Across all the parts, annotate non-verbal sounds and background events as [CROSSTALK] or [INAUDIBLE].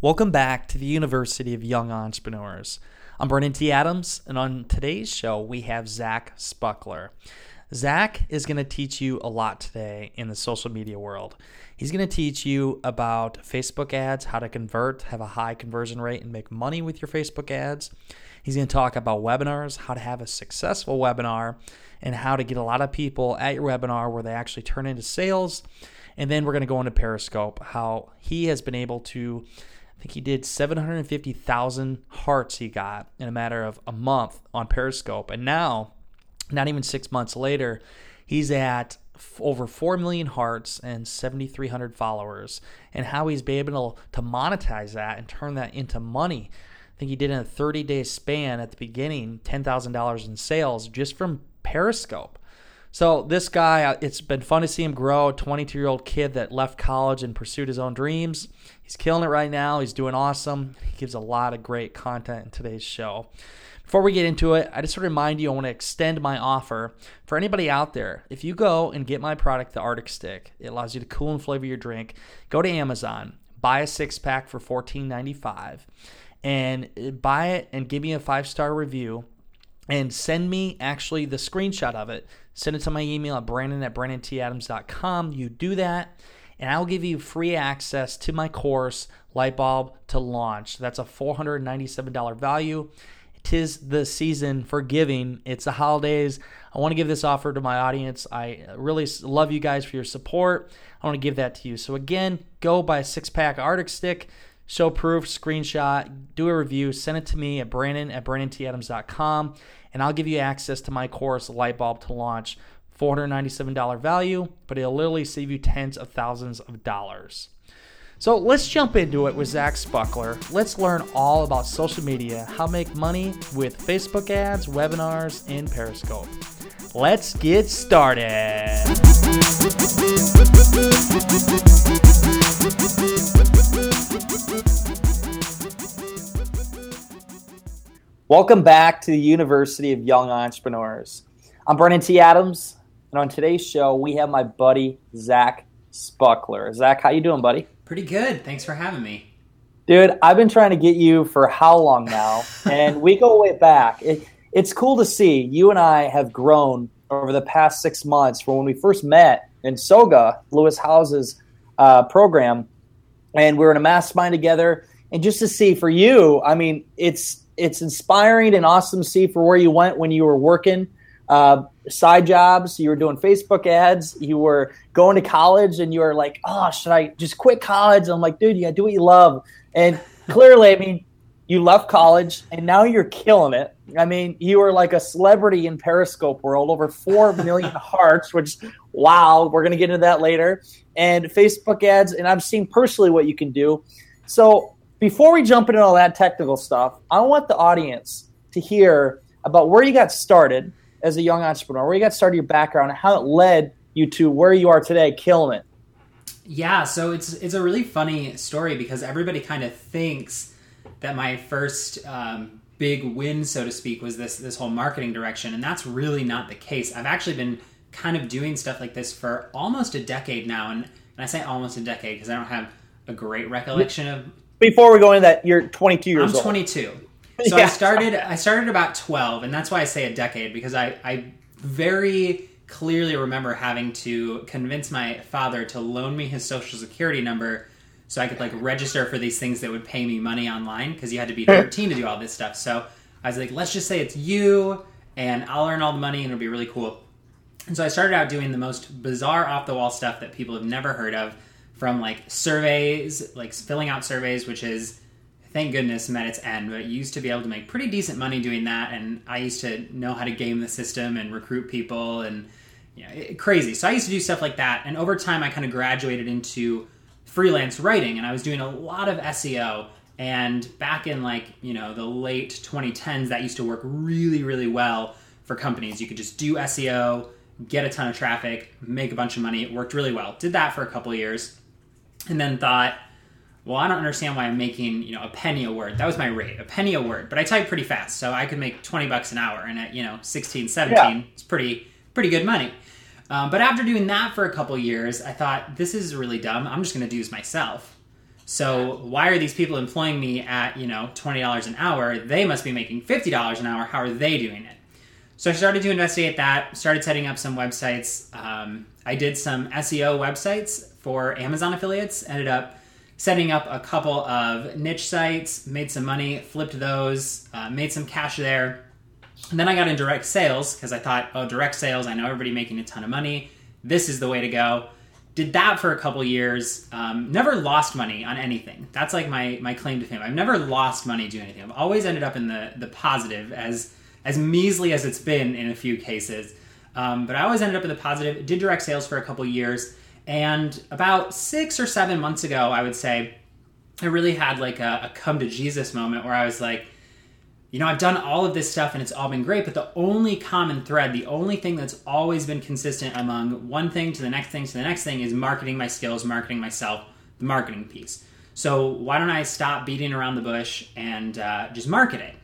Welcome back to the University of Young Entrepreneurs. I'm Brandon T. Adams, and on today's show, we have Zach Spuckler. Zach is going to teach you a lot today in the social media world. He's going to teach you about Facebook ads, how to convert, have a high conversion rate, and make money with your Facebook ads. He's going to talk about webinars, how to have a successful webinar, and how to get a lot of people at your webinar where they actually turn into sales. And then we're going to go into Periscope, how he has been able to I think he did 750,000 hearts he got in a matter of a month on Periscope. And now, not even six months later, he's at over 4 million hearts and 7,300 followers. And how he's been able to monetize that and turn that into money. I think he did in a 30 day span at the beginning $10,000 in sales just from Periscope. So this guy, uh, it's been fun to see him grow. 22 year old kid that left college and pursued his own dreams. He's killing it right now. He's doing awesome. He gives a lot of great content in today's show. Before we get into it, I just want to remind you I want to extend my offer for anybody out there. If you go and get my product, the Arctic Stick, it allows you to cool and flavor your drink. Go to Amazon, buy a six pack for $14.95, and uh, buy it and give me a five star review and send me actually the screenshot of it. Send it to my email at brandon at brandonTadams.com. You do that, and I'll give you free access to my course, Lightbulb to Launch. That's a $497 value. Tis the season for giving. It's the holidays. I want to give this offer to my audience. I really love you guys for your support. I want to give that to you. So, again, go buy a six pack Arctic Stick show proof, screenshot, do a review, send it to me at brandon at brandonTadams.com, and I'll give you access to my course, Lightbulb to Launch. $497 value, but it'll literally save you tens of thousands of dollars. So let's jump into it with Zach Spuckler. Let's learn all about social media, how to make money with Facebook ads, webinars, and Periscope. Let's get started. Welcome back to the University of Young Entrepreneurs. I'm Brandon T. Adams, and on today's show we have my buddy Zach Spuckler. Zach, how you doing, buddy? Pretty good. Thanks for having me. Dude, I've been trying to get you for how long now? [LAUGHS] and we go way back. It, it's cool to see you and I have grown over the past six months from when we first met in Soga, Lewis Howes's uh, program, and we were in a mastermind together. And just to see for you, I mean, it's it's inspiring and awesome to see for where you went when you were working uh, side jobs. You were doing Facebook ads. You were going to college, and you were like, "Oh, should I just quit college?" And I'm like, "Dude, you gotta do what you love." And clearly, I mean, you left college, and now you're killing it. I mean, you are like a celebrity in Periscope world, over four million [LAUGHS] hearts. Which, wow, we're gonna get into that later. And Facebook ads, and I've seen personally what you can do. So before we jump into all that technical stuff, I want the audience to hear about where you got started as a young entrepreneur, where you got started, your background, and how it led you to where you are today, killing it. Yeah, so it's it's a really funny story because everybody kind of thinks that my first um, big win, so to speak, was this this whole marketing direction, and that's really not the case. I've actually been kind of doing stuff like this for almost a decade now, and, and I say almost a decade because I don't have a great recollection of before we go into that, you're 22 years old. I'm old. 22. So yeah. I started I started about 12 and that's why I say a decade because I I very clearly remember having to convince my father to loan me his social security number so I could like register for these things that would pay me money online because you had to be [LAUGHS] 13 to do all this stuff. So I was like, let's just say it's you and I'll earn all the money and it'll be really cool. And so I started out doing the most bizarre off the wall stuff that people have never heard of from like surveys, like filling out surveys, which is thank goodness met its end. But used to be able to make pretty decent money doing that, and I used to know how to game the system and recruit people and you know, it, crazy. So I used to do stuff like that, and over time I kind of graduated into freelance writing, and I was doing a lot of SEO And back in like, you know, the late 2010s, that used to work really, really well for companies. You could just do SEO, get a ton of traffic, make a bunch of money. It worked really well. Did that for a couple years, and then thought, well, I don't understand why I'm making you know a penny a word. That was my rate, a penny a word. But I type pretty fast, so I could make 20 bucks an hour, and at you know 16, 17, yeah. it's pretty pretty good money. Um, but after doing that for a couple years, I thought this is really dumb. I'm just going to do this myself. So why are these people employing me at you know twenty dollars an hour? They must be making fifty dollars an hour. How are they doing it? So I started to investigate that, started setting up some websites. Um, I did some SEO websites for Amazon affiliates, ended up setting up a couple of niche sites, made some money, flipped those, uh, made some cash there. And then I got in direct sales because I thought, oh, direct sales, I know everybody making a ton of money. This is the way to go. Did that for a couple years. Um, never lost money on anything. That's like my my claim to fame. I've never lost money doing anything. I've always ended up in the the positive as as measly as it's been in a few cases. Um, but I always ended up in the positive. Did direct sales for a couple years, and about six or seven months ago, I would say, I really had like a, a come to Jesus moment where I was like, you know, I've done all of this stuff and it's all been great, but the only common thread, the only thing that's always been consistent among one thing to the next thing to the next thing is marketing my skills, marketing myself, the marketing piece. So why don't I stop beating around the bush and uh, just market it?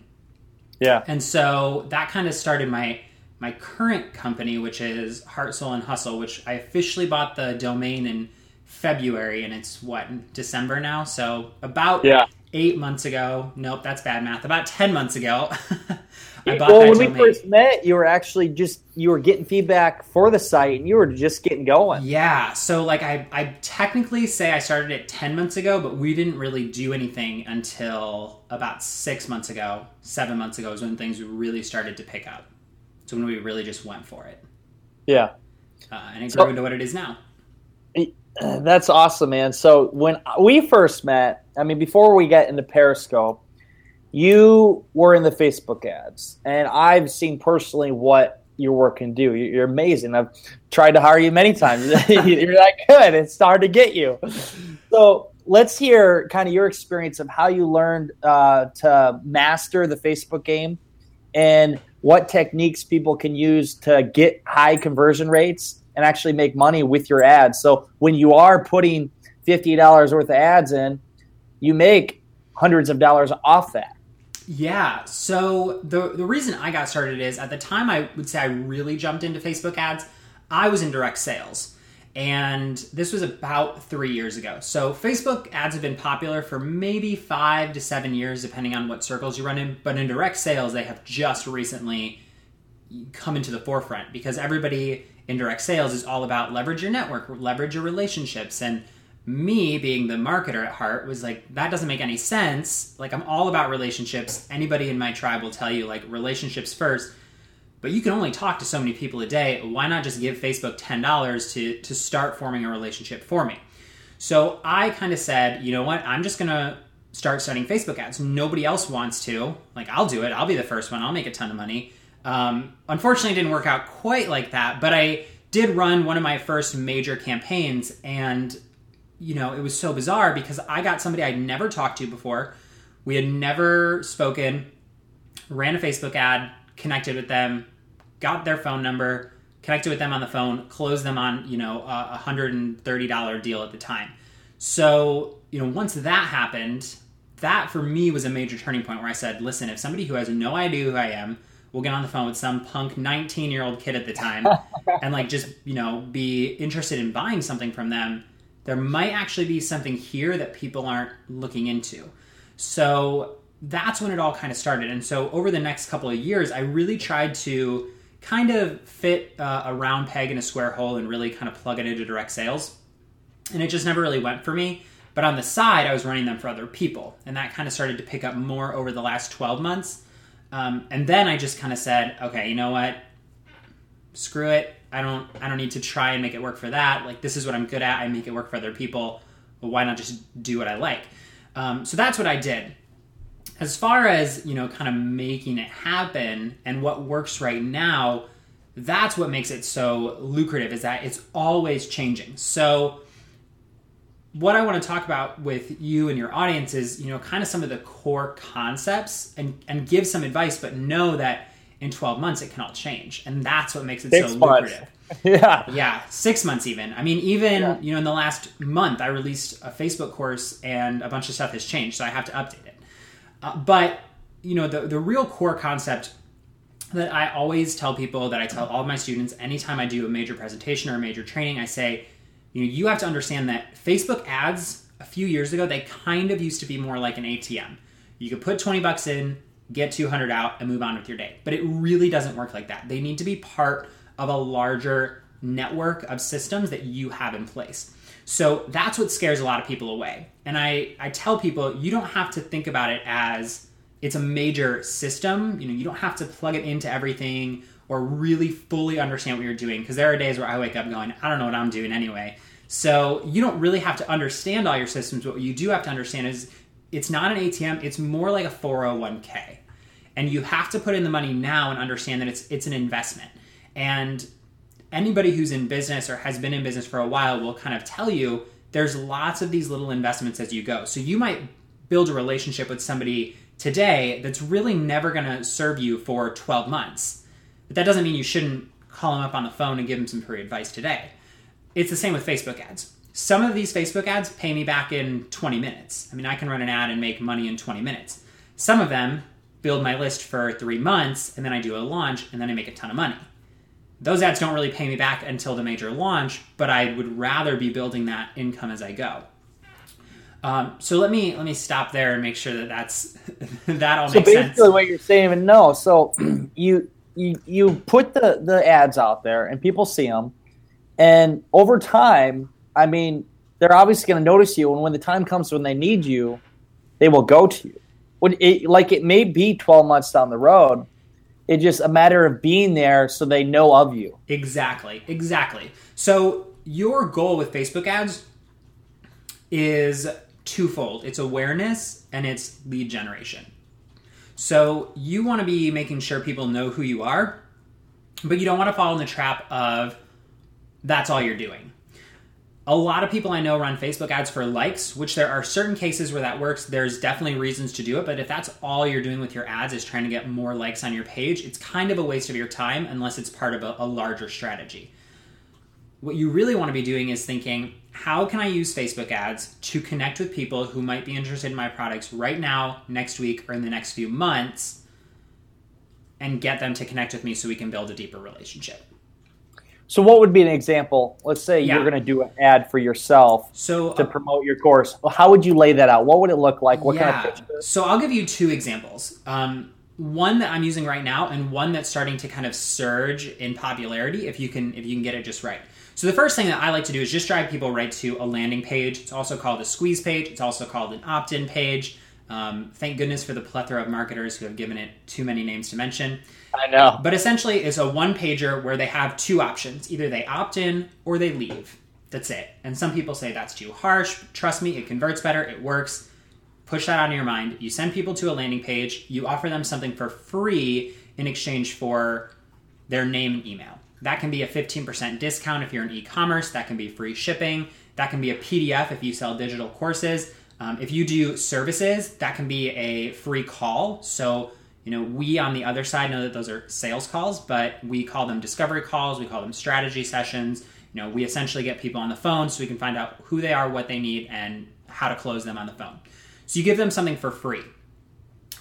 Yeah. And so that kind of started my my current company, which is Heart, Soul, and Hustle, which I officially bought the domain in February, and it's what December now. So about yeah. eight months ago. Nope, that's bad math. About ten months ago, [LAUGHS] I bought well, when domain. we first met, you were actually just you were getting feedback for the site, and you were just getting going. Yeah. So like I I technically say I started it ten months ago, but we didn't really do anything until about six months ago, seven months ago is when things really started to pick up. So when we really just went for it. Yeah. Uh, and it grew so, into what it is now. That's awesome, man. So when we first met, I mean, before we get into Periscope, you were in the Facebook ads, and I've seen personally what your work can do. You're amazing. I've tried to hire you many times. [LAUGHS] You're that good. It's hard to get you. So let's hear kind of your experience of how you learned uh, to master the Facebook game and what techniques people can use to get high conversion rates and actually make money with your ads. So when you are putting $50 worth of ads in, you make hundreds of dollars off that. Yeah. So the the reason I got started is at the time I would say I really jumped into Facebook ads. I was in direct sales and this was about three years ago. So Facebook ads have been popular for maybe five to seven years, depending on what circles you run in. But in direct sales, they have just recently come into the forefront because everybody in direct sales is all about leverage your network, leverage your relationships, and me being the marketer at heart was like that doesn't make any sense like i'm all about relationships anybody in my tribe will tell you like relationships first but you can only talk to so many people a day. Why not just give Facebook $10 to, to start forming a relationship for me? So I kind of said, you know what? I'm just going to start studying Facebook ads. Nobody else wants to. Like, I'll do it. I'll be the first one. I'll make a ton of money. Um, unfortunately, it didn't work out quite like that, but I did run one of my first major campaigns, and you know, it was so bizarre because I got somebody I'd never talked to before. We had never spoken, ran a Facebook ad, connected with them, got their phone number, connected with them on the phone, closed them on, you know, a $130 deal at the time. So, you know, once that happened, that for me was a major turning point where I said, listen, if somebody who has no idea who I am will get on the phone with some punk 19 year old kid at the time [LAUGHS] and like just, you know, be interested in buying something from them, there might actually be something here that people aren't looking into. So that's when it all kind of started. And so over the next couple of years, I really tried to kind of fit uh, a round peg in a square hole and really kind of plug it into direct sales. And it just never really went for me. But on the side, I was running them for other people. And that kind of started to pick up more over the last 12 months. Um, and then I just kind of said, okay, you know what? Screw it. I don't I don't need to try and make it work for that. Like this is what I'm good at. I make it work for other people. Well, why not just do what I like? Um, so that's what I did as far as you know kind of making it happen and what works right now that's what makes it so lucrative is that it's always changing so what I want to talk about with you and your audience is, you know, kind of some of the core concepts and, and give some advice, but know that in 12 months it can all change. And that's what makes it Six so months. lucrative. [LAUGHS] yeah. Yeah, six months even. I mean, even Yeah. you know, in the last month, I released a Facebook course, and a bunch of stuff has changed, so I have to update it. Uh, but you know, the the real core concept that I always tell people, that I tell all my students, anytime I do a major presentation or a major training, I say, you know, you have to understand that Facebook ads a few years ago they kind of used to be more like an ATM. You could put twenty bucks in, get two hundred out, and move on with your day. But it really doesn't work like that. They need to be part of a larger network of systems that you have in place. So that's what scares a lot of people away. And I, I tell people you don't have to think about it as it's a major system. You know, you don't have to plug it into everything or really fully understand what you're doing because there are days where I wake up going, I don't know what I'm doing anyway. So you don't really have to understand all your systems. What you do have to understand is it's not an ATM, it's more like a 401k. And you have to put in the money now and understand that it's it's an investment. And anybody who's in business or has been in business for a while will kind of tell you there's lots of these little investments as you go. So you might build a relationship with somebody today that's really never going to serve you for 12 months. But that doesn't mean you shouldn't call them up on the phone and give them some free advice today. It's the same with Facebook ads. Some of these Facebook ads pay me back in 20 minutes. I mean, I can run an ad and make money in 20 minutes. Some of them build my list for three months and then I do a launch and then I make a ton of money those ads don't really pay me back until the major launch, but I would rather be building that income as I go. Um, so let me let me stop there and make sure that that's [LAUGHS] that all So makes basically, sense. what you're saying, and no, so [CLEARS THROAT] you you you put the the ads out there, and people see them, and over time, I mean, they're obviously going to notice you, and when the time comes when they need you, they will go to you. When it, like it may be 12 months down the road, it's just a matter of being there so they know of you. Exactly, exactly. So your goal with Facebook ads is twofold. It's awareness and it's lead generation. So you want to be making sure people know who you are, but you don't want to fall in the trap of that's all you're doing. A lot of people I know run Facebook ads for likes, which there are certain cases where that works. There's definitely reasons to do it, but if that's all you're doing with your ads is trying to get more likes on your page, it's kind of a waste of your time unless it's part of a, a larger strategy. What you really want to be doing is thinking, how can I use Facebook ads to connect with people who might be interested in my products right now, next week, or in the next few months, and get them to connect with me so we can build a deeper relationship? So, what would be an example? Let's say Yeah. you're going to do an ad for yourself So, to promote your course. Well, how would you lay that out? What would it look like? What yeah. kind of picture? So I'll give you two examples. Um, one that I'm using right now, and one that's starting to kind of surge in popularity. If you can, if you can get it just right. So the first thing that I like to do is just drive people right to a landing page. It's also called a squeeze page. It's also called an opt-in page. Um, thank goodness for the plethora of marketers who have given it too many names to mention. I know. But essentially, it's a one pager where they have two options either they opt in or they leave. That's it. And some people say that's too harsh. Trust me, it converts better, it works. Push that out of your mind. You send people to a landing page, you offer them something for free in exchange for their name and email. That can be a 15% discount if you're in e commerce, that can be free shipping, that can be a PDF if you sell digital courses. Um, if you do services, that can be a free call. So, you know, we on the other side know that those are sales calls, but we call them discovery calls, we call them strategy sessions. You know, we essentially get people on the phone so we can find out who they are, what they need, and how to close them on the phone. So you give them something for free.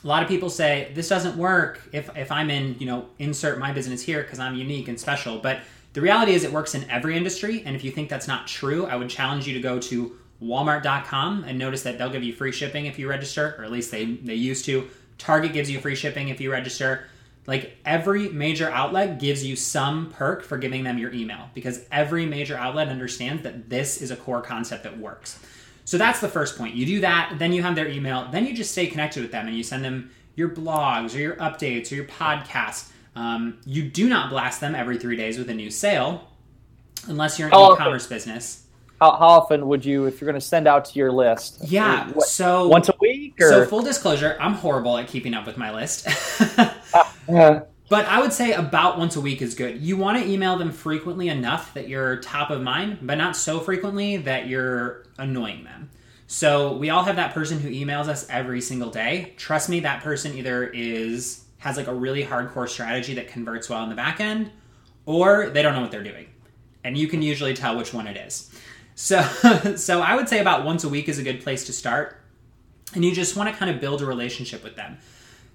A lot of people say this doesn't work if, if I'm in, you know, insert my business here because I'm unique and special. But the reality is it works in every industry. And if you think that's not true, I would challenge you to go to walmart.com and notice that they'll give you free shipping if you register, or at least they, they used to. Target gives you free shipping if you register. Like every major outlet gives you some perk for giving them your email because every major outlet understands that this is a core concept that works. So that's the first point. You do that, then you have their email, then you just stay connected with them and you send them your blogs or your updates or your podcast. Um, you do not blast them every three days with a new sale unless you're an Oh, e-commerce business. How, how often would you, if you're going to send out to your list? Yeah. What, so once a week or? so full disclosure, I'm horrible at keeping up with my list. Yeah. [LAUGHS] Uh-huh. But I would say about once a week is good. You want to email them frequently enough that you're top of mind, but not so frequently that you're annoying them. So we all have that person who emails us every single day. Trust me, that person either is has like a really hardcore strategy that converts well in the back end, or they don't know what they're doing. And you can usually tell which one it is. So [LAUGHS] so I would say about once a week is a good place to start. And you just want to kind of build a relationship with them.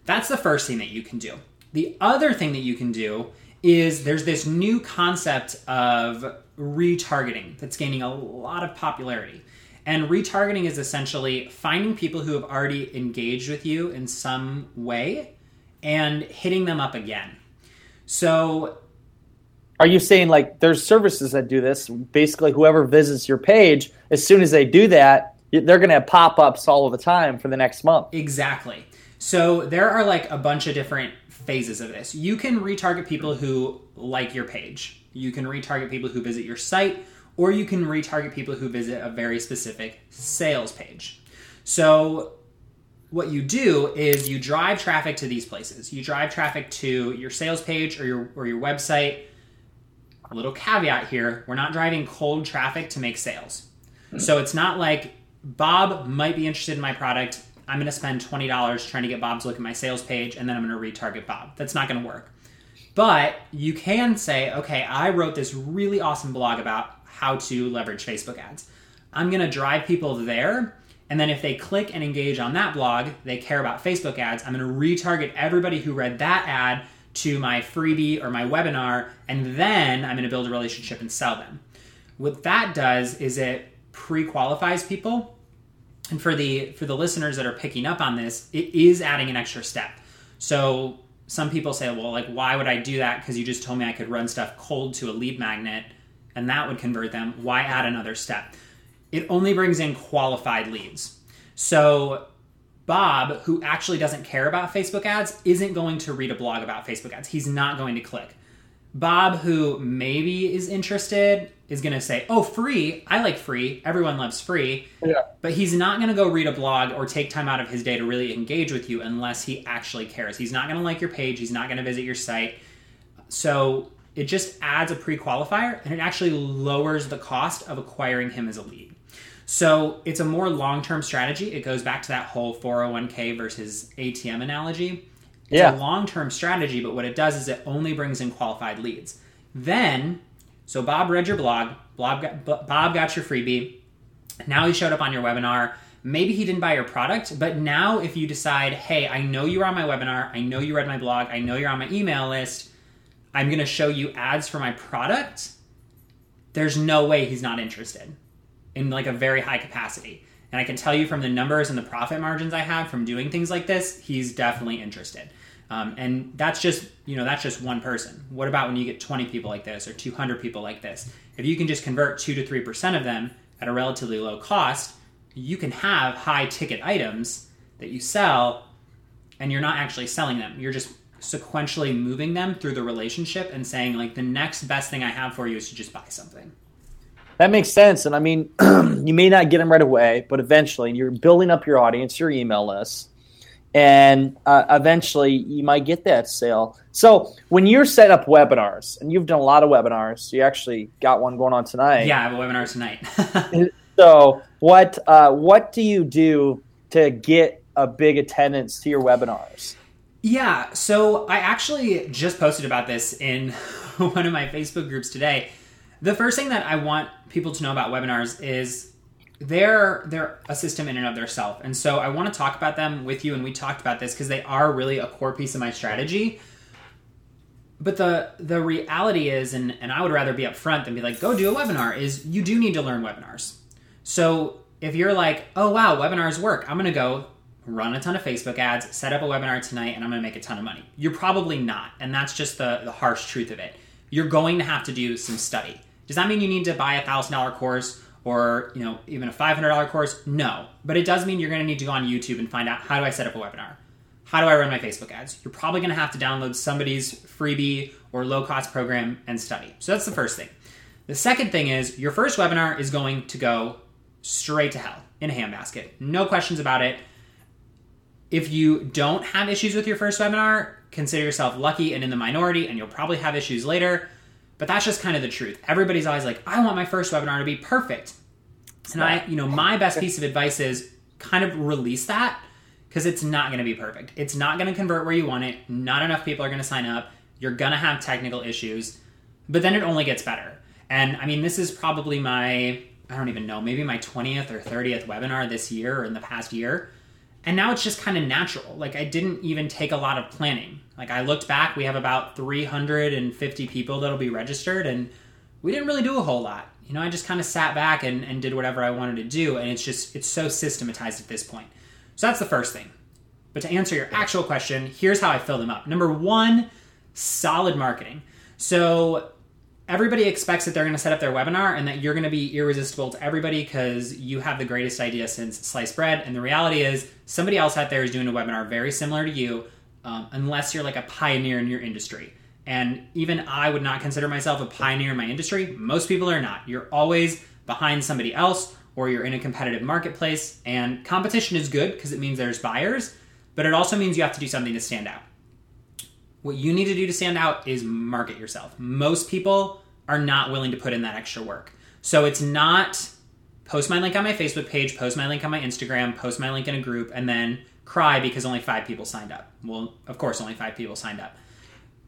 That's the first thing that you can do. The other thing that you can do is there's this new concept of retargeting that's gaining a lot of popularity. And retargeting is essentially finding people who have already engaged with you in some way and hitting them up again. So, are you saying like there's services that do this? Basically, whoever visits your page, as soon as they do that, they're going to have pop ups all of the time for the next month. Exactly. So, there are like a bunch of different phases of this. You can retarget people who like your page, you can retarget people who visit your site or you can retarget people who visit a very specific sales page. So, what you do is you drive traffic to these places. You drive traffic to your sales page or your or your website. A little caveat here, we're not driving cold traffic to make sales. So it's not like Bob might be interested in my product. I'm going to spend $20 trying to get Bob to look at my sales page and then I'm going to retarget Bob. That's not going to work. But you can say, okay, I wrote this really awesome blog about how to leverage Facebook ads. I'm going to drive people there. And then if they click and engage on that blog, they care about Facebook ads. I'm going to retarget everybody who read that ad to my freebie or my webinar. And then I'm going to build a relationship and sell them. What that does is it pre-qualifies people. And for the for the listeners that are picking up on this, it is adding an extra step. So some people say, well, like, why would I do that? Because you just told me I could run stuff cold to a lead magnet and that would convert them. Why add another step? It only brings in qualified leads. So Bob, who actually doesn't care about Facebook ads, isn't going to read a blog about Facebook ads. He's not going to click. Bob, who maybe is interested, is going to say, Oh, free. I like free. Everyone loves free. Yeah. But he's not going to go read a blog or take time out of his day to really engage with you unless he actually cares. He's not going to like your page. He's not going to visit your site. So it just adds a pre-qualifier and it actually lowers the cost of acquiring him as a lead. So it's a more long-term strategy. It goes back to that whole 401k versus ATM analogy. It's yeah. a long-term strategy, but what it does is it only brings in qualified leads. Then, so Bob read your blog, Bob got, Bob got your freebie. Now he showed up on your webinar. Maybe he didn't buy your product, but now if you decide, hey, I know you were on my webinar, I know you read my blog, I know you're on my email list, I'm going to show you ads for my product, there's no way he's not interested in like a very high capacity. And I can tell you from the numbers and the profit margins I have from doing things like this, he's definitely interested. Um, and that's just you know that's just one person. What about when you get 20 people like this or 200 people like this? If you can just convert two to three percent of them at a relatively low cost, you can have high ticket items that you sell, and you're not actually selling them. You're just sequentially moving them through the relationship and saying like the next best thing I have for you is to just buy something. That makes sense. And I mean, [CLEARS THROAT] you may not get them right away, but eventually you're building up your audience, your email list, and uh, eventually you might get that sale. So when you're set up webinars, and you've done a lot of webinars, you actually got one going on tonight. Yeah, I have a webinar tonight. [LAUGHS] so what uh, what do you do to get a big attendance to your webinars? Yeah, so I actually just posted about this in [LAUGHS] one of my Facebook groups today. The first thing that I want people to know about webinars is they're they're a system in and of themselves. And so I want to talk about them with you and we talked about this because they are really a core piece of my strategy. But the the reality is and and I would rather be upfront than be like go do a webinar is you do need to learn webinars. So if you're like, "Oh wow, webinars work. I'm going to go run a ton of Facebook ads, set up a webinar tonight, and I'm going to make a ton of money. You're probably not. And that's just the, the harsh truth of it. You're going to have to do some study. Does that mean you need to buy a $1,000 course or, you know, even a $500 course? No. But it does mean you're going to need to go on YouTube and find out how do I set up a webinar? How do I run my Facebook ads? You're probably going to have to download somebody's freebie or low cost program and study. So that's the first thing. The second thing is your first webinar is going to go straight to hell in a handbasket. No questions about it if you don't have issues with your first webinar, consider yourself lucky and in the minority, and you'll probably have issues later. But that's just kind of the truth. Everybody's always like, I want my first webinar to be perfect. And I, you know, my best piece of advice is kind of release that because it's not going to be perfect. It's not going to convert where you want it. Not enough people are going to sign up. You're going to have technical issues, but then it only gets better. And I mean, this is probably my, I don't even know, maybe my 20th or 30th webinar this year or in the past year. And now it's just kind of natural. Like, I didn't even take a lot of planning. Like, I looked back, we have about 350 people that'll be registered, and we didn't really do a whole lot. You know, I just kind of sat back and, and did whatever I wanted to do, and it's just, it's so systematized at this point. So that's the first thing. But to answer your actual question, here's how I fill them up. Number one, solid marketing. So everybody expects that they're going to set up their webinar and that you're going to be irresistible to everybody because you have the greatest idea since sliced bread. And the reality is, somebody else out there is doing a webinar very similar to you, um, unless you're like a pioneer in your industry. And even I would not consider myself a pioneer in my industry. Most people are not. You're always behind somebody else or you're in a competitive marketplace. And competition is good because it means there's buyers, but it also means you have to do something to stand out. What you need to do to stand out is market yourself. Most people are not willing to put in that extra work. So it's not post my link on my Facebook page, post my link on my Instagram, post my link in a group, and then cry because only five people signed up. Well, of course, only five people signed up.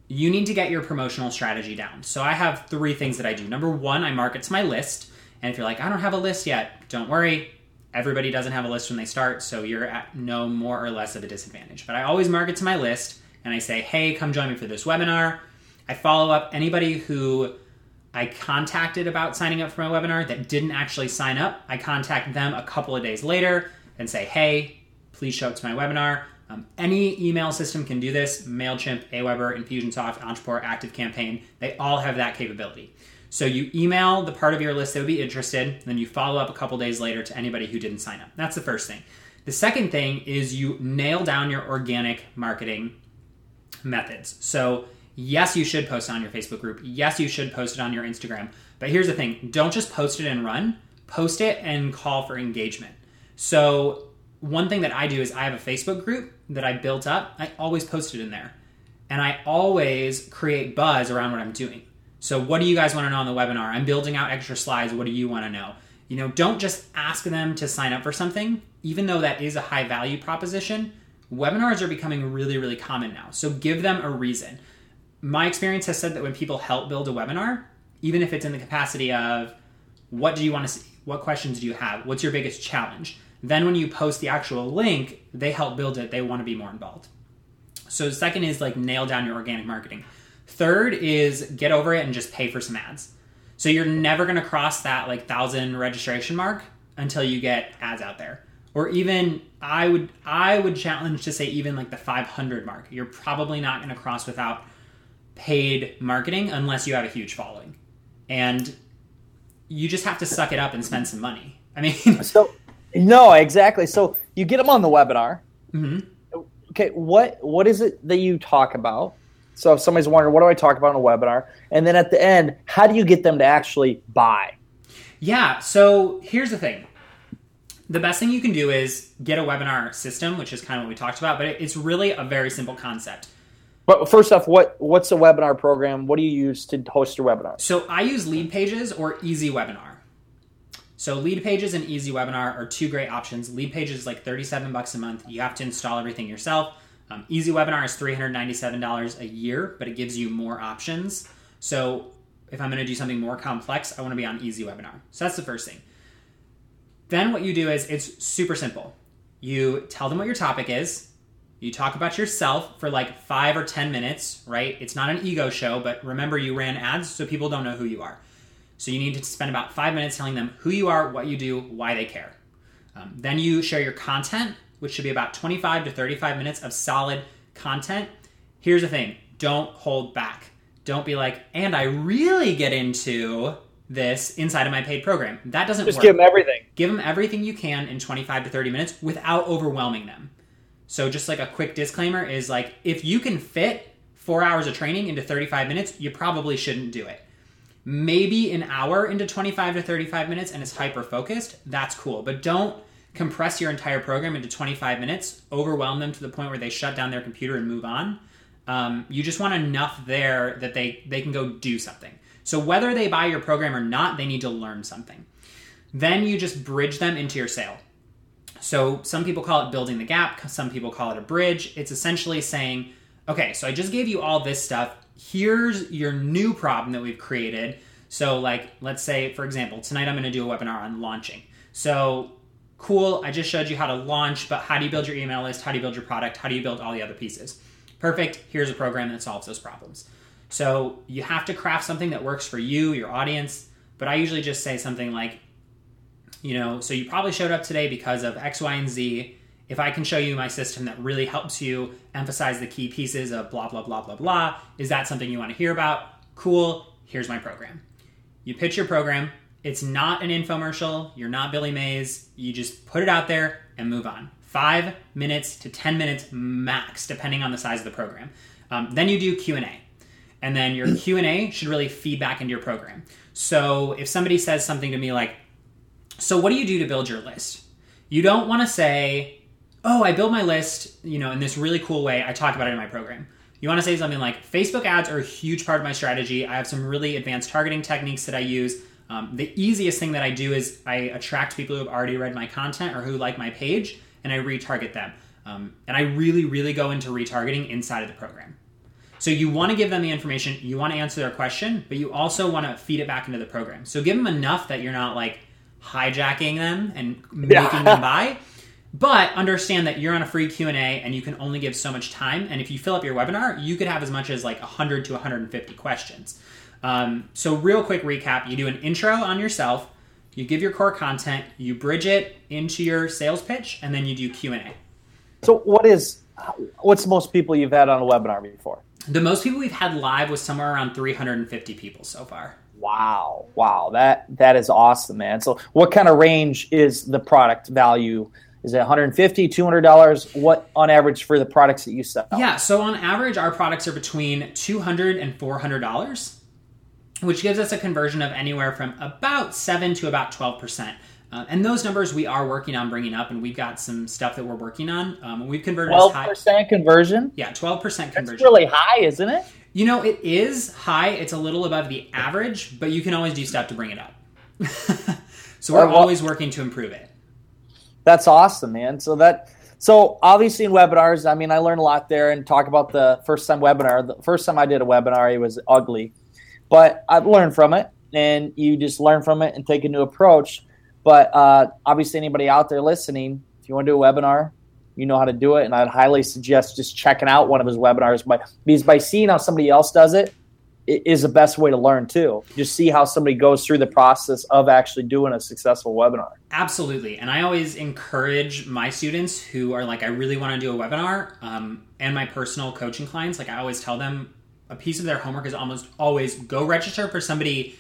You need to get your promotional strategy down. So I have three things that I do. Number one, I market to my list. And if you're like, I don't have a list yet, don't worry. Everybody doesn't have a list when they start, so you're at no more or less of a disadvantage. But I always market to my list and I say, hey, come join me for this webinar. I follow up anybody who I contacted about signing up for my webinar that didn't actually sign up. I contact them a couple of days later and say, hey, please show up to my webinar. Um, any email system can do this MailChimp, Aweber, Infusionsoft, Ontraport, ActiveCampaign, they all have that capability. So you email the part of your list that would be interested, then you follow up a couple days later to anybody who didn't sign up. That's the first thing. The second thing is you nail down your organic marketing methods. So, yes, you should post it on your Facebook group. Yes, you should post it on your Instagram. But here's the thing don't just post it and run, post it and call for engagement. So, one thing that I do is I have a Facebook group that I built up. I always post it in there. And I always create buzz around what I'm doing. So, what do you guys want to know on the webinar? I'm building out extra slides. What do you want to know? You know, don't just ask them to sign up for something, even though that is a high value proposition webinars are becoming really, really common now. So give them a reason. My experience has said that when people help build a webinar, even if it's in the capacity of what do you want to see? What questions do you have? What's your biggest challenge? Then when you post the actual link, they help build it. They want to be more involved. So second is like nail down your organic marketing. Third is get over it and just pay for some ads. So you're never going to cross that like thousand registration mark until you get ads out there or even I would I would challenge to say even like the 500 mark. You're probably not going to cross without paid marketing unless you have a huge following, and you just have to suck it up and spend some money. I mean, [LAUGHS] so no, exactly. So you get them on the webinar. Mm-hmm. Okay, what what is it that you talk about? So if somebody's wondering, what do I talk about in a webinar? And then at the end, how do you get them to actually buy? Yeah. So here's the thing the best thing you can do is get a webinar system, which is kind of what we talked about, but it's really a very simple concept. But first off, what what's a webinar program? What do you use to host your webinar? So I use Lead Pages or Easy Webinar. So Lead Pages and Easy Webinar are two great options. Lead Pages is like 37 bucks a month. You have to install everything yourself. Um, Easy Webinar is $397 a year, but it gives you more options. So if I'm going to do something more complex, I want to be on Easy Webinar. So that's the first thing. Then what you do is it's super simple. You tell them what your topic is. You talk about yourself for like five or 10 minutes, right? It's not an ego show, but remember you ran ads so people don't know who you are. So you need to spend about five minutes telling them who you are, what you do, why they care. Um, then you share your content, which should be about 25 to 35 minutes of solid content. Here's the thing don't hold back. Don't be like, and I really get into this inside of my paid program. That doesn't just work. give them everything. Give them everything you can in 25 to 30 minutes without overwhelming them. So just like a quick disclaimer is like if you can fit 4 hours of training into 35 minutes, you probably shouldn't do it. Maybe an hour into 25 to 35 minutes and it's hyper focused, that's cool. But don't compress your entire program into 25 minutes, overwhelm them to the point where they shut down their computer and move on. Um, you just want enough there that they they can go do something. So whether they buy your program or not, they need to learn something. Then you just bridge them into your sale. So some people call it building the gap, some people call it a bridge. It's essentially saying, okay, so I just gave you all this stuff. Here's your new problem that we've created. So, like, let's say, for example, tonight I'm going to do a webinar on launching. So, cool, I just showed you how to launch, but how do you build your email list? How do you build your product? How do you build all the other pieces? Perfect. Here's a program that solves those problems. So, you have to craft something that works for you, your audience. But I usually just say something like, you know, so you probably showed up today because of X, Y, and Z. If I can show you my system that really helps you emphasize the key pieces of blah, blah, blah, blah, blah, is that something you want to hear about? Cool. Here's my program. You pitch your program. It's not an infomercial. You're not Billy Mays. You just put it out there and move on. Five minutes to 10 minutes max, depending on the size of the program. Um, then you do Q&A. And then your [CLEARS THROAT] Q&A should really feed back into your program. So if somebody says something to me like, so what do you do to build your list? You don't want to say, "Oh, I build my list, you know, in this really cool way. I talk about it in my program." You want to say something like, "Facebook ads are a huge part of my strategy. I have some really advanced targeting techniques that I use. Um, the easiest thing that I do is I attract people who have already read my content or who like my page, and I retarget them. Um, and I really, really go into retargeting inside of the program." So you want to give them the information, you want to answer their question, but you also want to feed it back into the program. So give them enough that you're not like hijacking them and making yeah. them buy [LAUGHS] but understand that you're on a free q&a and you can only give so much time and if you fill up your webinar you could have as much as like 100 to 150 questions um, so real quick recap you do an intro on yourself you give your core content you bridge it into your sales pitch and then you do q&a so what is what's most people you've had on a webinar before the most people we've had live was somewhere around 350 people so far Wow, wow, that that is awesome, man. So, what kind of range is the product value? Is it 150 $200? What on average for the products that you sell? Yeah, so on average, our products are between $200 and $400, which gives us a conversion of anywhere from about 7 to about 12%. Uh, and those numbers we are working on bringing up, and we've got some stuff that we're working on. Um, we've converted twelve percent conversion. Yeah, twelve percent conversion. That's really high, isn't it? You know, it is high. It's a little above the average, but you can always do stuff to bring it up. [LAUGHS] so we're well, always working to improve it. That's awesome, man. So that so obviously in webinars, I mean, I learned a lot there and talk about the first time webinar. The first time I did a webinar, it was ugly, but I've learned from it, and you just learn from it and take a new approach. But uh, obviously, anybody out there listening, if you want to do a webinar, you know how to do it. And I'd highly suggest just checking out one of his webinars. By, because by seeing how somebody else does it, it is the best way to learn too. Just see how somebody goes through the process of actually doing a successful webinar. Absolutely. And I always encourage my students who are like, I really want to do a webinar, um, and my personal coaching clients, like I always tell them a piece of their homework is almost always go register for somebody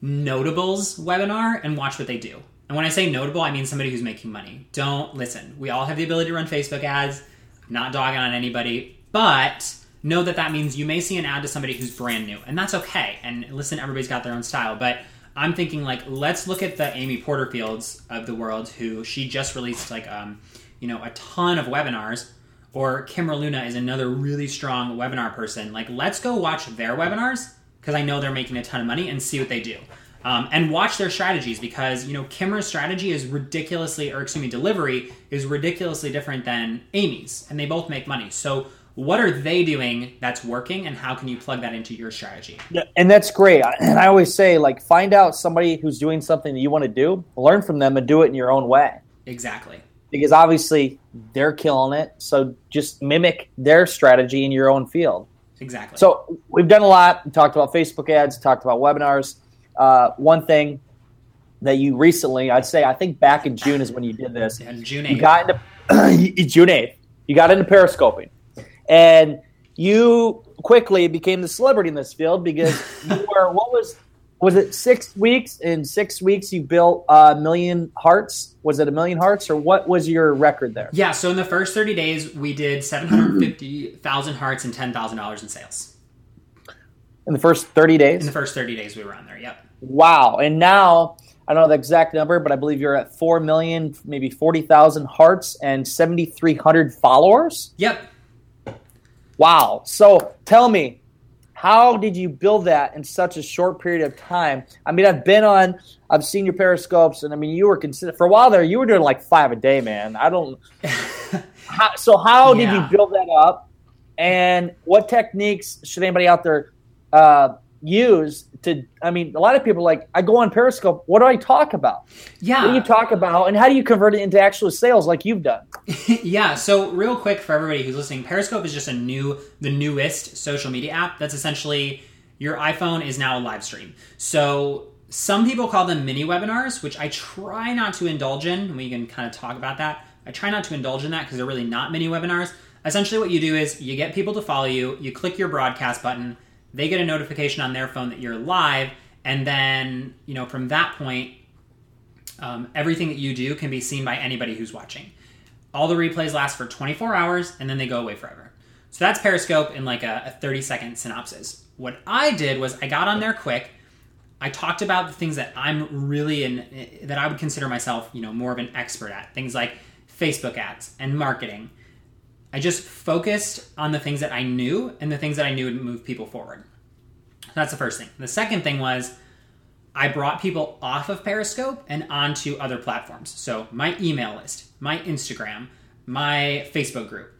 notable's webinar and watch what they do. And when I say notable, I mean somebody who's making money. Don't listen. We all have the ability to run Facebook ads, not dogging on anybody, but know that that means you may see an ad to somebody who's brand new, and that's okay. And listen, everybody's got their own style, but I'm thinking like let's look at the Amy Porterfields of the world, who she just released like um, you know a ton of webinars. Or Kimra Luna is another really strong webinar person. Like, let's go watch their webinars because I know they're making a ton of money and see what they do. Um, and watch their strategies because you know Kimra's strategy is ridiculously, or excuse me, delivery is ridiculously different than Amy's, and they both make money. So what are they doing that's working, and how can you plug that into your strategy? Yeah, and that's great. And I always say, like, find out somebody who's doing something that you want to do, learn from them, and do it in your own way. Exactly. Because obviously they're killing it, so just mimic their strategy in your own field. Exactly. So we've done a lot. We talked about Facebook ads, talked about webinars uh, one thing that you recently, I'd say, I think back in June is when you did this. Yeah, June 8th. You got into [CLEARS THROAT] June 8th. You got into periscoping. And you quickly became the celebrity in this field because you were, what was, was it six weeks? In six weeks, you built a million hearts. Was it a million hearts, or what was your record there? Yeah, so in the first thirty days, we did seven hundred fifty thousand hearts and ten thousand dollars in sales. In the first thirty days. In the first thirty days, we were on there. Yep. Wow. And now, I don't know the exact number, but I believe you're at 4 million, maybe 40,000 hearts and 7,300 followers. Yep. Wow. So tell me, how did you build that in such a short period of time? I mean, I've been on, I've seen your periscopes, and I mean, you were considered for a while there. You were doing like five a day, man. I don't. [LAUGHS] how, so how did you build that up, and what techniques should anybody out there uh, use to? I mean, a lot of people like I go on Periscope. What do I talk about? Yeah. What do you talk about, and how do you convert it into actual sales like you've done? [LAUGHS] yeah, so real quick for everybody who's listening, Periscope is just a new, the newest social media app. That's essentially your iPhone is now a live stream. So some people call them mini webinars, which I try not to indulge in. We can kind of talk about that. I try not to indulge in that because they're really not mini webinars. Essentially, what you do is you get people to follow you, you click your broadcast button, they get a notification on their phone that you're live, and then, you know, from that point, um, everything that you do can be seen by anybody who's watching. All the replays last for 24 hours and then they go away forever. So that's Periscope in like a, a 30 second synopsis. What I did was I got on there quick. I talked about the things that I'm really in, that I would consider myself, you know, more of an expert at. Things like Facebook ads and marketing. I just focused on the things that I knew and the things that I knew would move people forward. That's the first thing. The second thing was I brought people off of Periscope and onto other platforms. So my email list, my Instagram, my Facebook group.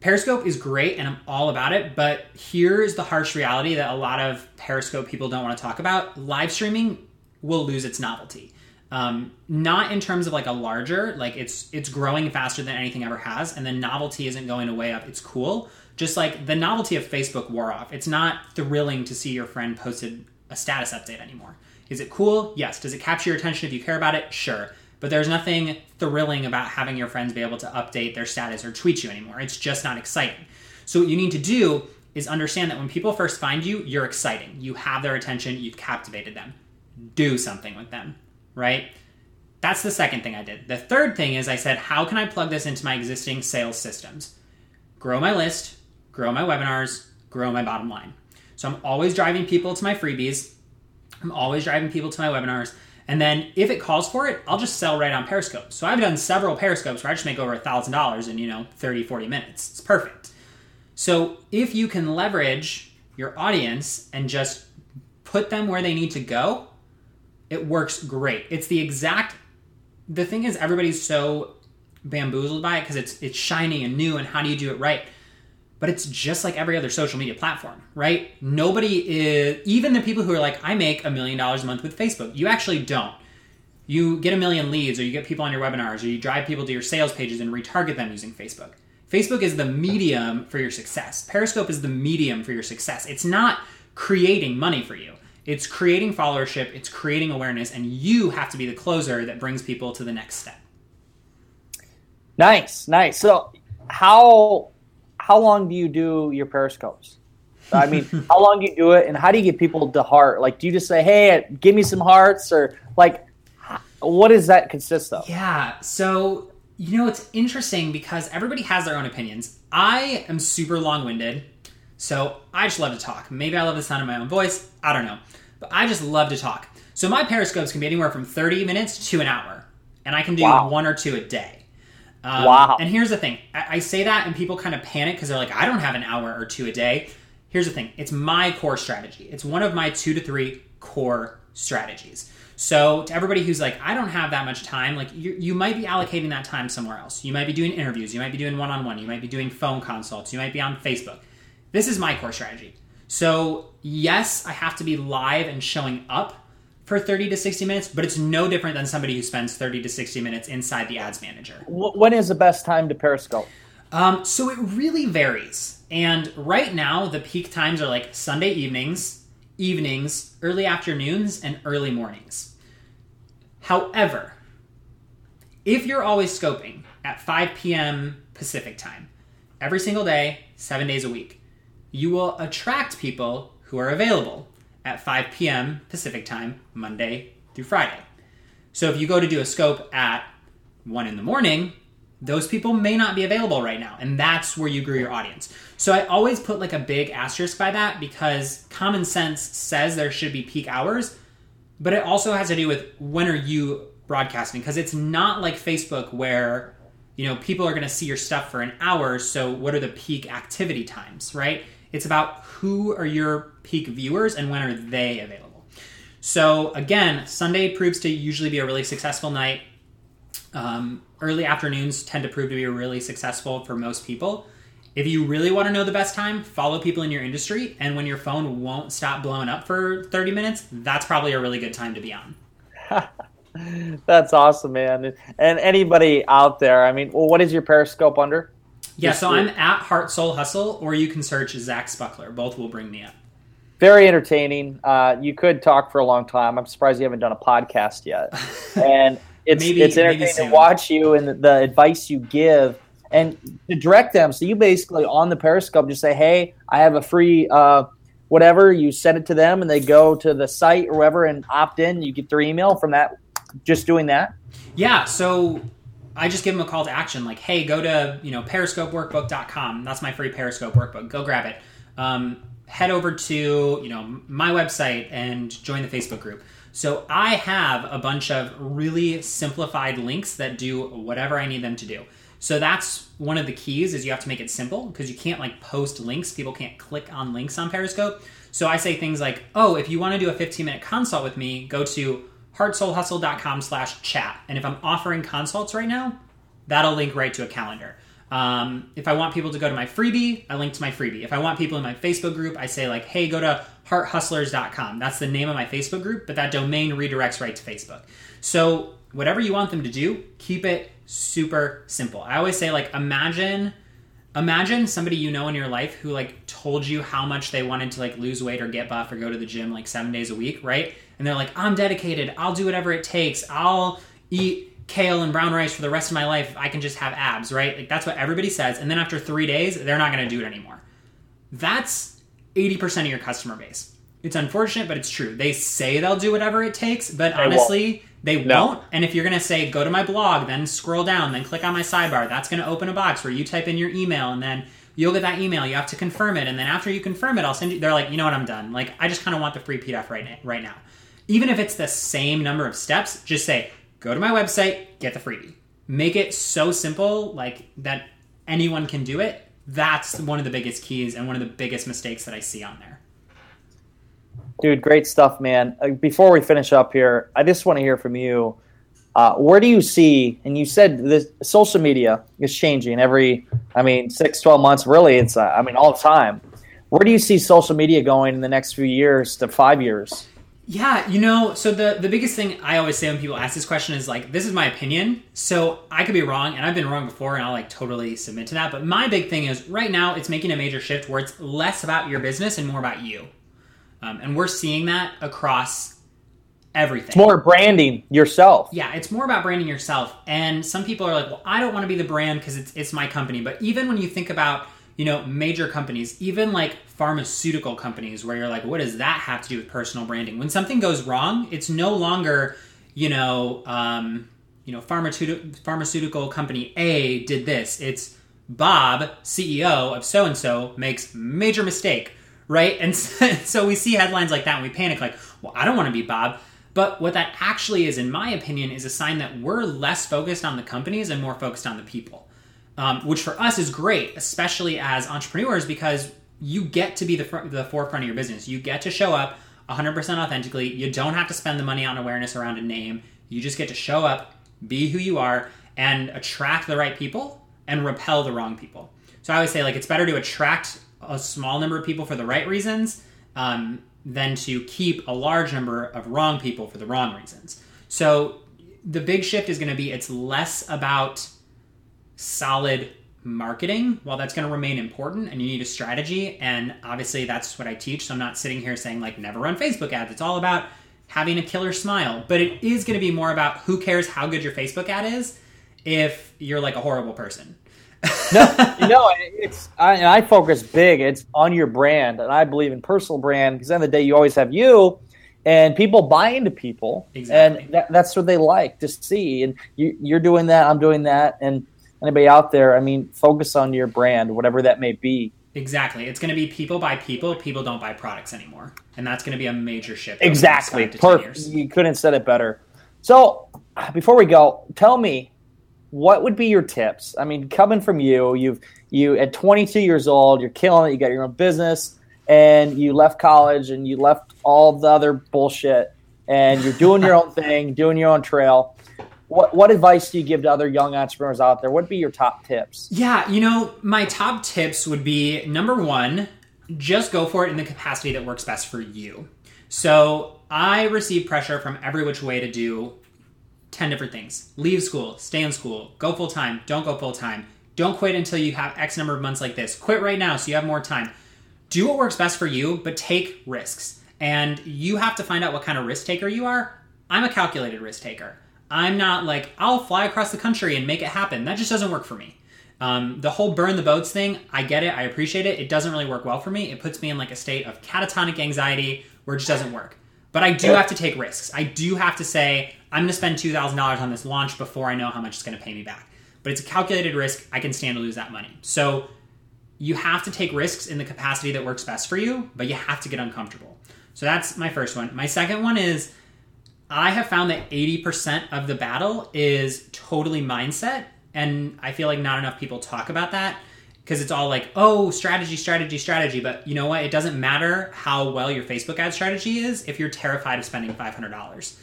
Periscope is great and I'm all about it, but here's the harsh reality that a lot of Periscope people don't want to talk about. Live streaming will lose its novelty. Um, not in terms of like a larger, like it's it's growing faster than anything ever has, and the novelty isn't going away up. It's cool. Just like the novelty of Facebook wore off. It's not thrilling to see your friend posted a status update anymore. Is it cool? Yes. Does it capture your attention if you care about it? Sure. But there's nothing thrilling about having your friends be able to update their status or tweet you anymore. It's just not exciting. So what you need to do is understand that when people first find you, you're exciting. You have their attention, you've captivated them. Do something with them, right? That's the second thing I did. The third thing is I said, how can I plug this into my existing sales systems? Grow my list, grow my webinars, grow my bottom line. So I'm always driving people to my freebies. I'm always driving people to my webinars. And then if it calls for it, I'll just sell right on Periscope. So I've done several Periscopes where I just make over $1,000 in, you know, 30, 40 minutes. It's perfect. So if you can leverage your audience and just put them where they need to go, it works great. It's the exact the thing is everybody's so bamboozled by it because it's it's shiny and new and how do you do it right? But it's just like every other social media platform, right? Nobody is even the people who are like, I make a million dollars a month with Facebook. You actually don't. You get a million leads or you get people on your webinars or you drive people to your sales pages and retarget them using Facebook. Facebook is the medium for your success. Periscope is the medium for your success. It's not creating money for you. It's creating followership, it's creating awareness, and you have to be the closer that brings people to the next step. Nice, nice. So, how how long do you do your periscopes? I mean, [LAUGHS] how long do you do it, and how do you get people to heart? Like, do you just say, "Hey, give me some hearts," or like, what does that consist of? Yeah, so you know it's interesting because everybody has their own opinions. I am super long-winded, so I just love to talk. Maybe I love the sound of my own voice. I don't know, but I just love to talk. So my periscopes can be anywhere from 30 minutes to an hour, and I can do Wow. one or two a day. Um, Wow. And here's the thing: I, I say that, and people kind of panic because they're like, "I don't have an hour or two a day." Here's the thing: it's my core strategy. It's one of my two to three core strategies. So to everybody who's like, "I don't have that much time," like you, you might be allocating that time somewhere else. You might be doing interviews. You might be doing one-on-one. You might be doing phone consults. You might be on Facebook. This is my core strategy. So yes, I have to be live and showing up for 30 to 60 minutes, but it's no different than somebody who spends 30 to 60 minutes inside the ads manager. When is the best time to periscope? Um, so it really varies. And right now, the peak times are like Sunday evenings, evenings, early afternoons, and early mornings. However, if you're always scoping at 5 p.m. Pacific time, every single day, seven days a week, you will attract people who are available at 5 p.m. Pacific time, Monday through Friday. So if you go to do a scope at 1 in the morning, those people may not be available right now. And that's where you grew your audience. So I always put like a big asterisk by that because common sense says there should be peak hours, but it also has to do with when are you broadcasting because it's not like Facebook where you know, people are going to see your stuff for an hour. So what are the peak activity times, right? It's about who are your peak viewers and when are they available. So again, Sunday proves to usually be a really successful night. Um, early afternoons tend to prove to be really successful for most people. If you really want to know the best time, follow people in your industry. And when your phone won't stop blowing up for 30 minutes, that's probably a really good time to be on. [LAUGHS] that's awesome, man. And anybody out there, I mean, well, what is your Periscope under? Yeah, so I'm at Heart Soul Hustle, or you can search Zach Spuckler. Both will bring me up. Very entertaining. Uh, you could talk for a long time. I'm surprised you haven't done a podcast yet. [LAUGHS] And it's maybe, it's entertaining to watch you and the, the advice you give and to direct them. So you basically on the Periscope just say, "Hey, I have a free uh, whatever." You send it to them, and they go to the site or whatever and opt in. You get their email from that. Just doing that. Yeah. So I just give them a call to action, like, "Hey, go to you know periscopeworkbook.com. That's my free Periscope workbook. Go grab it." Um, head over to you know my website and join the Facebook group. So I have a bunch of really simplified links that do whatever I need them to do. So that's one of the keys is you have to make it simple because you can't like post links. People can't click on links on Periscope. So I say things like, oh, if you want to do a 15 minute consult with me, go to heartsoulhustle.com slash chat. And if I'm offering consults right now, that'll link right to a calendar. Um, if I want people to go to my freebie, I link to my freebie. If I want people in my Facebook group, I say like, hey, go to hearthustlers.com. That's the name of my Facebook group, but that domain redirects right to Facebook. So whatever you want them to do, keep it super simple. I always say like imagine imagine somebody you know in your life who like told you how much they wanted to like lose weight or get buff or go to the gym like 7 days a week, right? And they're like, "I'm dedicated. I'll do whatever it takes. I'll eat kale and brown rice for the rest of my life. I can just have abs, right? Like that's what everybody says. And then after 3 days, they're not going to do it anymore. That's 80% of your customer base. It's unfortunate, but it's true. They say they'll do whatever it takes, but they honestly, won't. They no. won't. And if you're going to say, go to my blog, then scroll down, then click on my sidebar, that's going to open a box where you type in your email and then you'll get that email. You have to confirm it. And then after you confirm it, I'll send you. They're like, you know what, I'm done. Like, I just kind of want the free PDF right right now. Even if it's the same number of steps, just say, go to my website, get the freebie. Make it so simple, like that anyone can do it. That's one of the biggest keys and one of the biggest mistakes that I see on there. Dude, great stuff, man. Uh, before we finish up here, I just want to hear from you. Uh, where do you see, and you said this social media is changing every, I mean, six, 12 months, really, it's, uh, I mean, all the time. Where do you see social media going in the next few years to five years? Yeah, you know, so the the biggest thing I always say when people ask this question is like, this is my opinion. So I could be wrong, and I've been wrong before, and I'll like totally submit to that. But my big thing is right now it's making a major shift where it's less about your business and more about you. Um, and we're seeing that across everything. It's more branding yourself. Yeah, it's more about branding yourself. And some people are like, well, I don't want to be the brand because it's, it's my company. But even when you think about, you know, major companies, even like pharmaceutical companies, where you're like, what does that have to do with personal branding? When something goes wrong, it's no longer, you know, um, you know, pharmaceutical pharmaceutical company A did this. It's Bob, CEO of so and so, makes major mistake right? And [LAUGHS] so we see headlines like that and we panic, like, well, I don't want to be Bob. But what that actually is, in my opinion, is a sign that we're less focused on the companies and more focused on the people, um, which for us is great, especially as entrepreneurs, because you get to be the, fr- the forefront of your business. You get to show up 100% authentically. You don't have to spend the money on awareness around a name. You just get to show up, be who you are, and attract the right people and repel the wrong people. So I always say, like, it's better to attract a small number of people for the right reasons um, than to keep a large number of wrong people for the wrong reasons. So the big shift is going to be it's less about solid marketing. While that's going to remain important and you need a strategy, and obviously that's what I teach. So I'm not sitting here saying like never run Facebook ads. It's all about having a killer smile, but it is going to be more about who cares how good your Facebook ad is if you're like a horrible person no, [LAUGHS] no, it's I, I, focus big. It's on your brand, and I believe in personal brand because end of the day, you always have you, and people buy into people, exactly. and that, that's what they like to see. And you, you're doing that, I'm doing that, and anybody out there, I mean, focus on your brand, whatever that may be. Exactly, it's going to be people buy people. People don't buy products anymore, and that's going to be a major shift. Exactly, perfect. You couldn't said it better. So, before we go, tell me what would be your tips? I mean, coming from you, you've you at 22 years old, you're killing it. You got your own business, and you left college and you left all the other bullshit, and you're doing your [LAUGHS] own thing, doing your own trail. What what advice do you give to other young entrepreneurs out there? What'd be your top tips? Yeah, you know, my top tips would be number one, just go for it in the capacity that works best for you. So I receive pressure from every which way to do 10 different things leave school, stay in school, go full time, don't go full time, don't quit until you have X number of months like this, quit right now so you have more time. Do what works best for you, but take risks. And you have to find out what kind of risk taker you are. I'm a calculated risk taker. I'm not like, I'll fly across the country and make it happen. That just doesn't work for me. Um, the whole burn the boats thing, I get it, I appreciate it. It doesn't really work well for me. It puts me in like a state of catatonic anxiety where it just doesn't work. But I do have to take risks. I do have to say, I'm going to spend $2,000 on this launch before I know how much it's going to pay me back. But it's a calculated risk. I can stand to lose that money. So you have to take risks in the capacity that works best for you, but you have to get uncomfortable. So that's my first one. My second one is I have found that 80% of the battle is totally mindset. And I feel like not enough people talk about that because it's all like, oh, strategy, strategy, strategy. But you know what? It doesn't matter how well your Facebook ad strategy is if you're terrified of spending $500.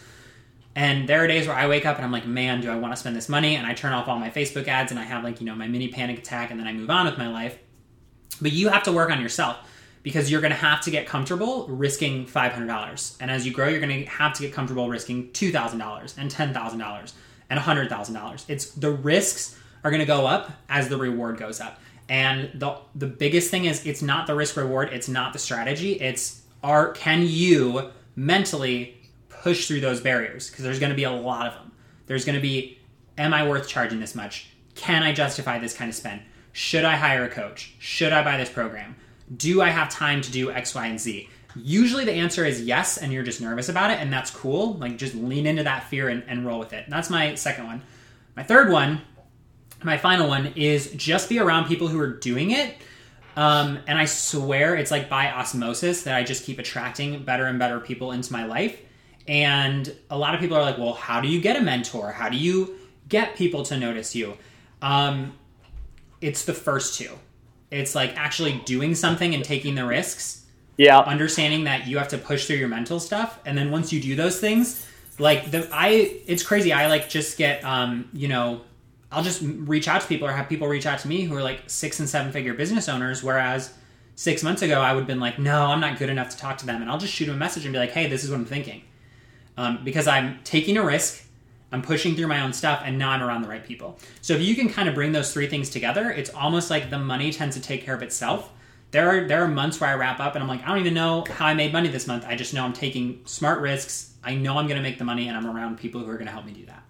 And there are days where I wake up and I'm like, man, do I want to spend this money? And I turn off all my Facebook ads and I have like, you know, my mini panic attack and then I move on with my life. But you have to work on yourself because you're going to have to get comfortable risking $500. And as you grow, you're going to have to get comfortable risking $2,000 and $10,000 and $100,000. It's the risks are going to go up as the reward goes up. And the the biggest thing is it's not the risk reward, it's not the strategy, it's are can you mentally push through those barriers because there's going to be a lot of them. There's going to be am I worth charging this much? Can I justify this kind of spend? Should I hire a coach? Should I buy this program? Do I have time to do X, Y, and Z? Usually the answer is yes, and you're just nervous about it, and that's cool. Like just lean into that fear and, and roll with it. That's my second one. My third one, my final one, is just be around people who are doing it. Um, and I swear it's like by osmosis that I just keep attracting better and better people into my life. And a lot of people are like, well, how do you get a mentor? How do you get people to notice you? Um, it's the first two. It's like actually doing something and taking the risks. Yeah. Understanding that you have to push through your mental stuff, and then once you do those things, like the I, it's crazy. I like just get, um, you know, I'll just reach out to people or have people reach out to me who are like six and seven figure business owners, whereas six months ago I would have been like, no, I'm not good enough to talk to them, and I'll just shoot them a message and be like, hey, this is what I'm thinking, um, because I'm taking a risk. I'm pushing through my own stuff and now I'm around the right people. So if you can kind of bring those three things together, it's almost like the money tends to take care of itself. There are there are months where I wrap up and I'm like, I don't even know how I made money this month. I just know I'm taking smart risks. I know I'm going to make the money and I'm around people who are going to help me do that.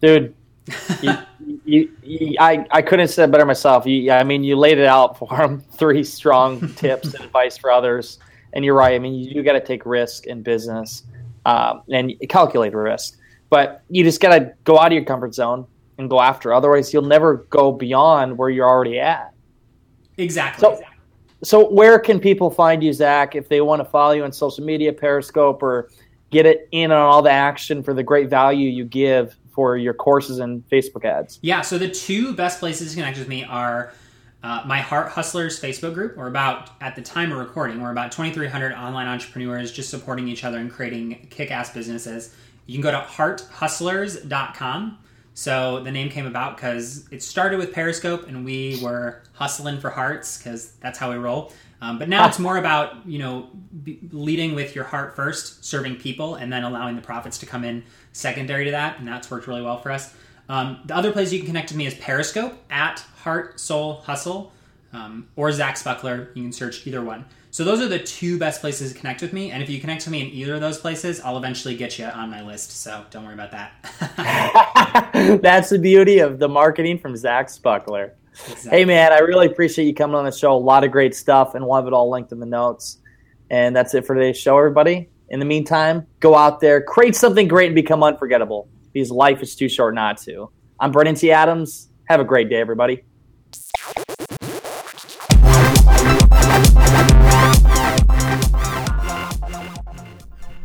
Dude, you, you, you, I, I couldn't have said better myself. I mean, you laid it out for them. [LAUGHS] Three strong tips and advice for others. And you're right. I mean, you got to take risk in business um, and calculate risk. But you just got to go out of your comfort zone and go after. Otherwise, you'll never go beyond where you're already at. Exactly. So, so where can people find you, Zach, if they want to follow you on social media, Periscope, or get it in on all the action for the great value you give for your courses and Facebook ads? Yeah. So the two best places to connect with me are uh, my Heart Hustlers Facebook group. We're about, at the time of recording, we're about 2,300 online entrepreneurs just supporting each other and creating kick ass businesses. You can go to hearthustlers.com. So the name came about because it started with Periscope and we were hustling for hearts because that's how we roll. Um, but now it's more about, you know, leading with your heart first, serving people, and then allowing the profits to come in secondary to that. And that's worked really well for us. Um, the other place you can connect with me is Periscope at Heart Soul Hustle um, or Zach Spuckler. You can search either one. So those are the two best places to connect with me. And if you connect with me in either of those places, I'll eventually get you on my list. So don't worry about that. [LAUGHS] That's the beauty of the marketing from Zach Spuckler. Exactly. Hey man, I really appreciate you coming on the show. A lot of great stuff, and we'll have it all linked in the notes. And that's it for today's show, everybody. In the meantime, go out there, create something great, and become unforgettable because life is too short not to. I'm Brandon T. Adams. Have a great day, everybody.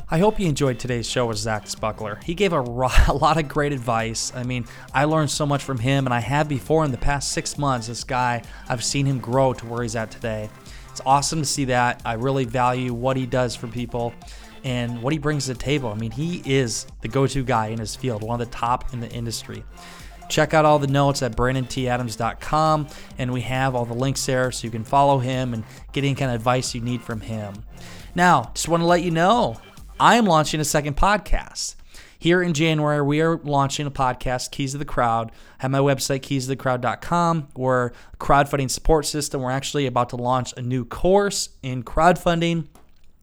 I hope you enjoyed today's show with Zach Spuckler. He gave a, ro- [LAUGHS] a lot of great advice. I mean, I learned so much from him, and I have before in the past six months. This guy, I've seen him grow to where he's at today. It's awesome to see that. I really value what he does for people and what he brings to the table. I mean, he is the go to guy in his field, one of the top in the industry. Check out all the notes at brandonTadams.com, and we have all the links there so you can follow him and get any kind of advice you need from him. Now, just want to let you know I am launching a second podcast. Here in January, we are launching a podcast, Keys of the Crowd. I have my website, keysofthecrowd.com. We're a crowdfunding support system. We're actually about to launch a new course in crowdfunding,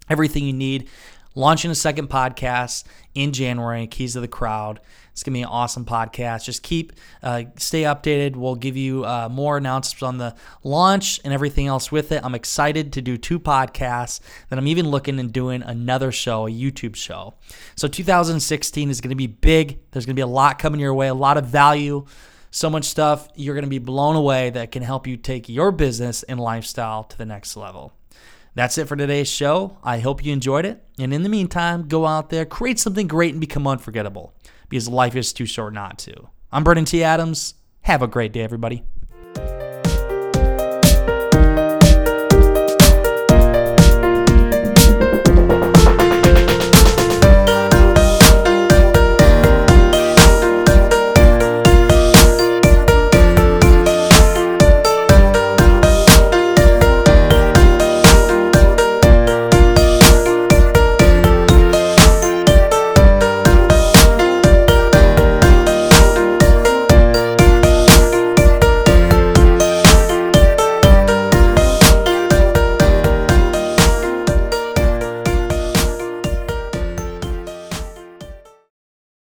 everything you need. Launching a second podcast in January, Keys of the Crowd. It's gonna be an awesome podcast. Just keep, uh, stay updated. We'll give you uh, more announcements on the launch and everything else with it. I'm excited to do two podcasts. Then I'm even looking and doing another show, a YouTube show. So 2016 is gonna be big. There's gonna be a lot coming your way, a lot of value. So much stuff you're going to be blown away that can help you take your business and lifestyle to the next level. That's it for today's show. I hope you enjoyed it. And in the meantime, go out there, create something great, and become unforgettable because life is too short not to. I'm Brandon T. Adams. Have a great day, everybody.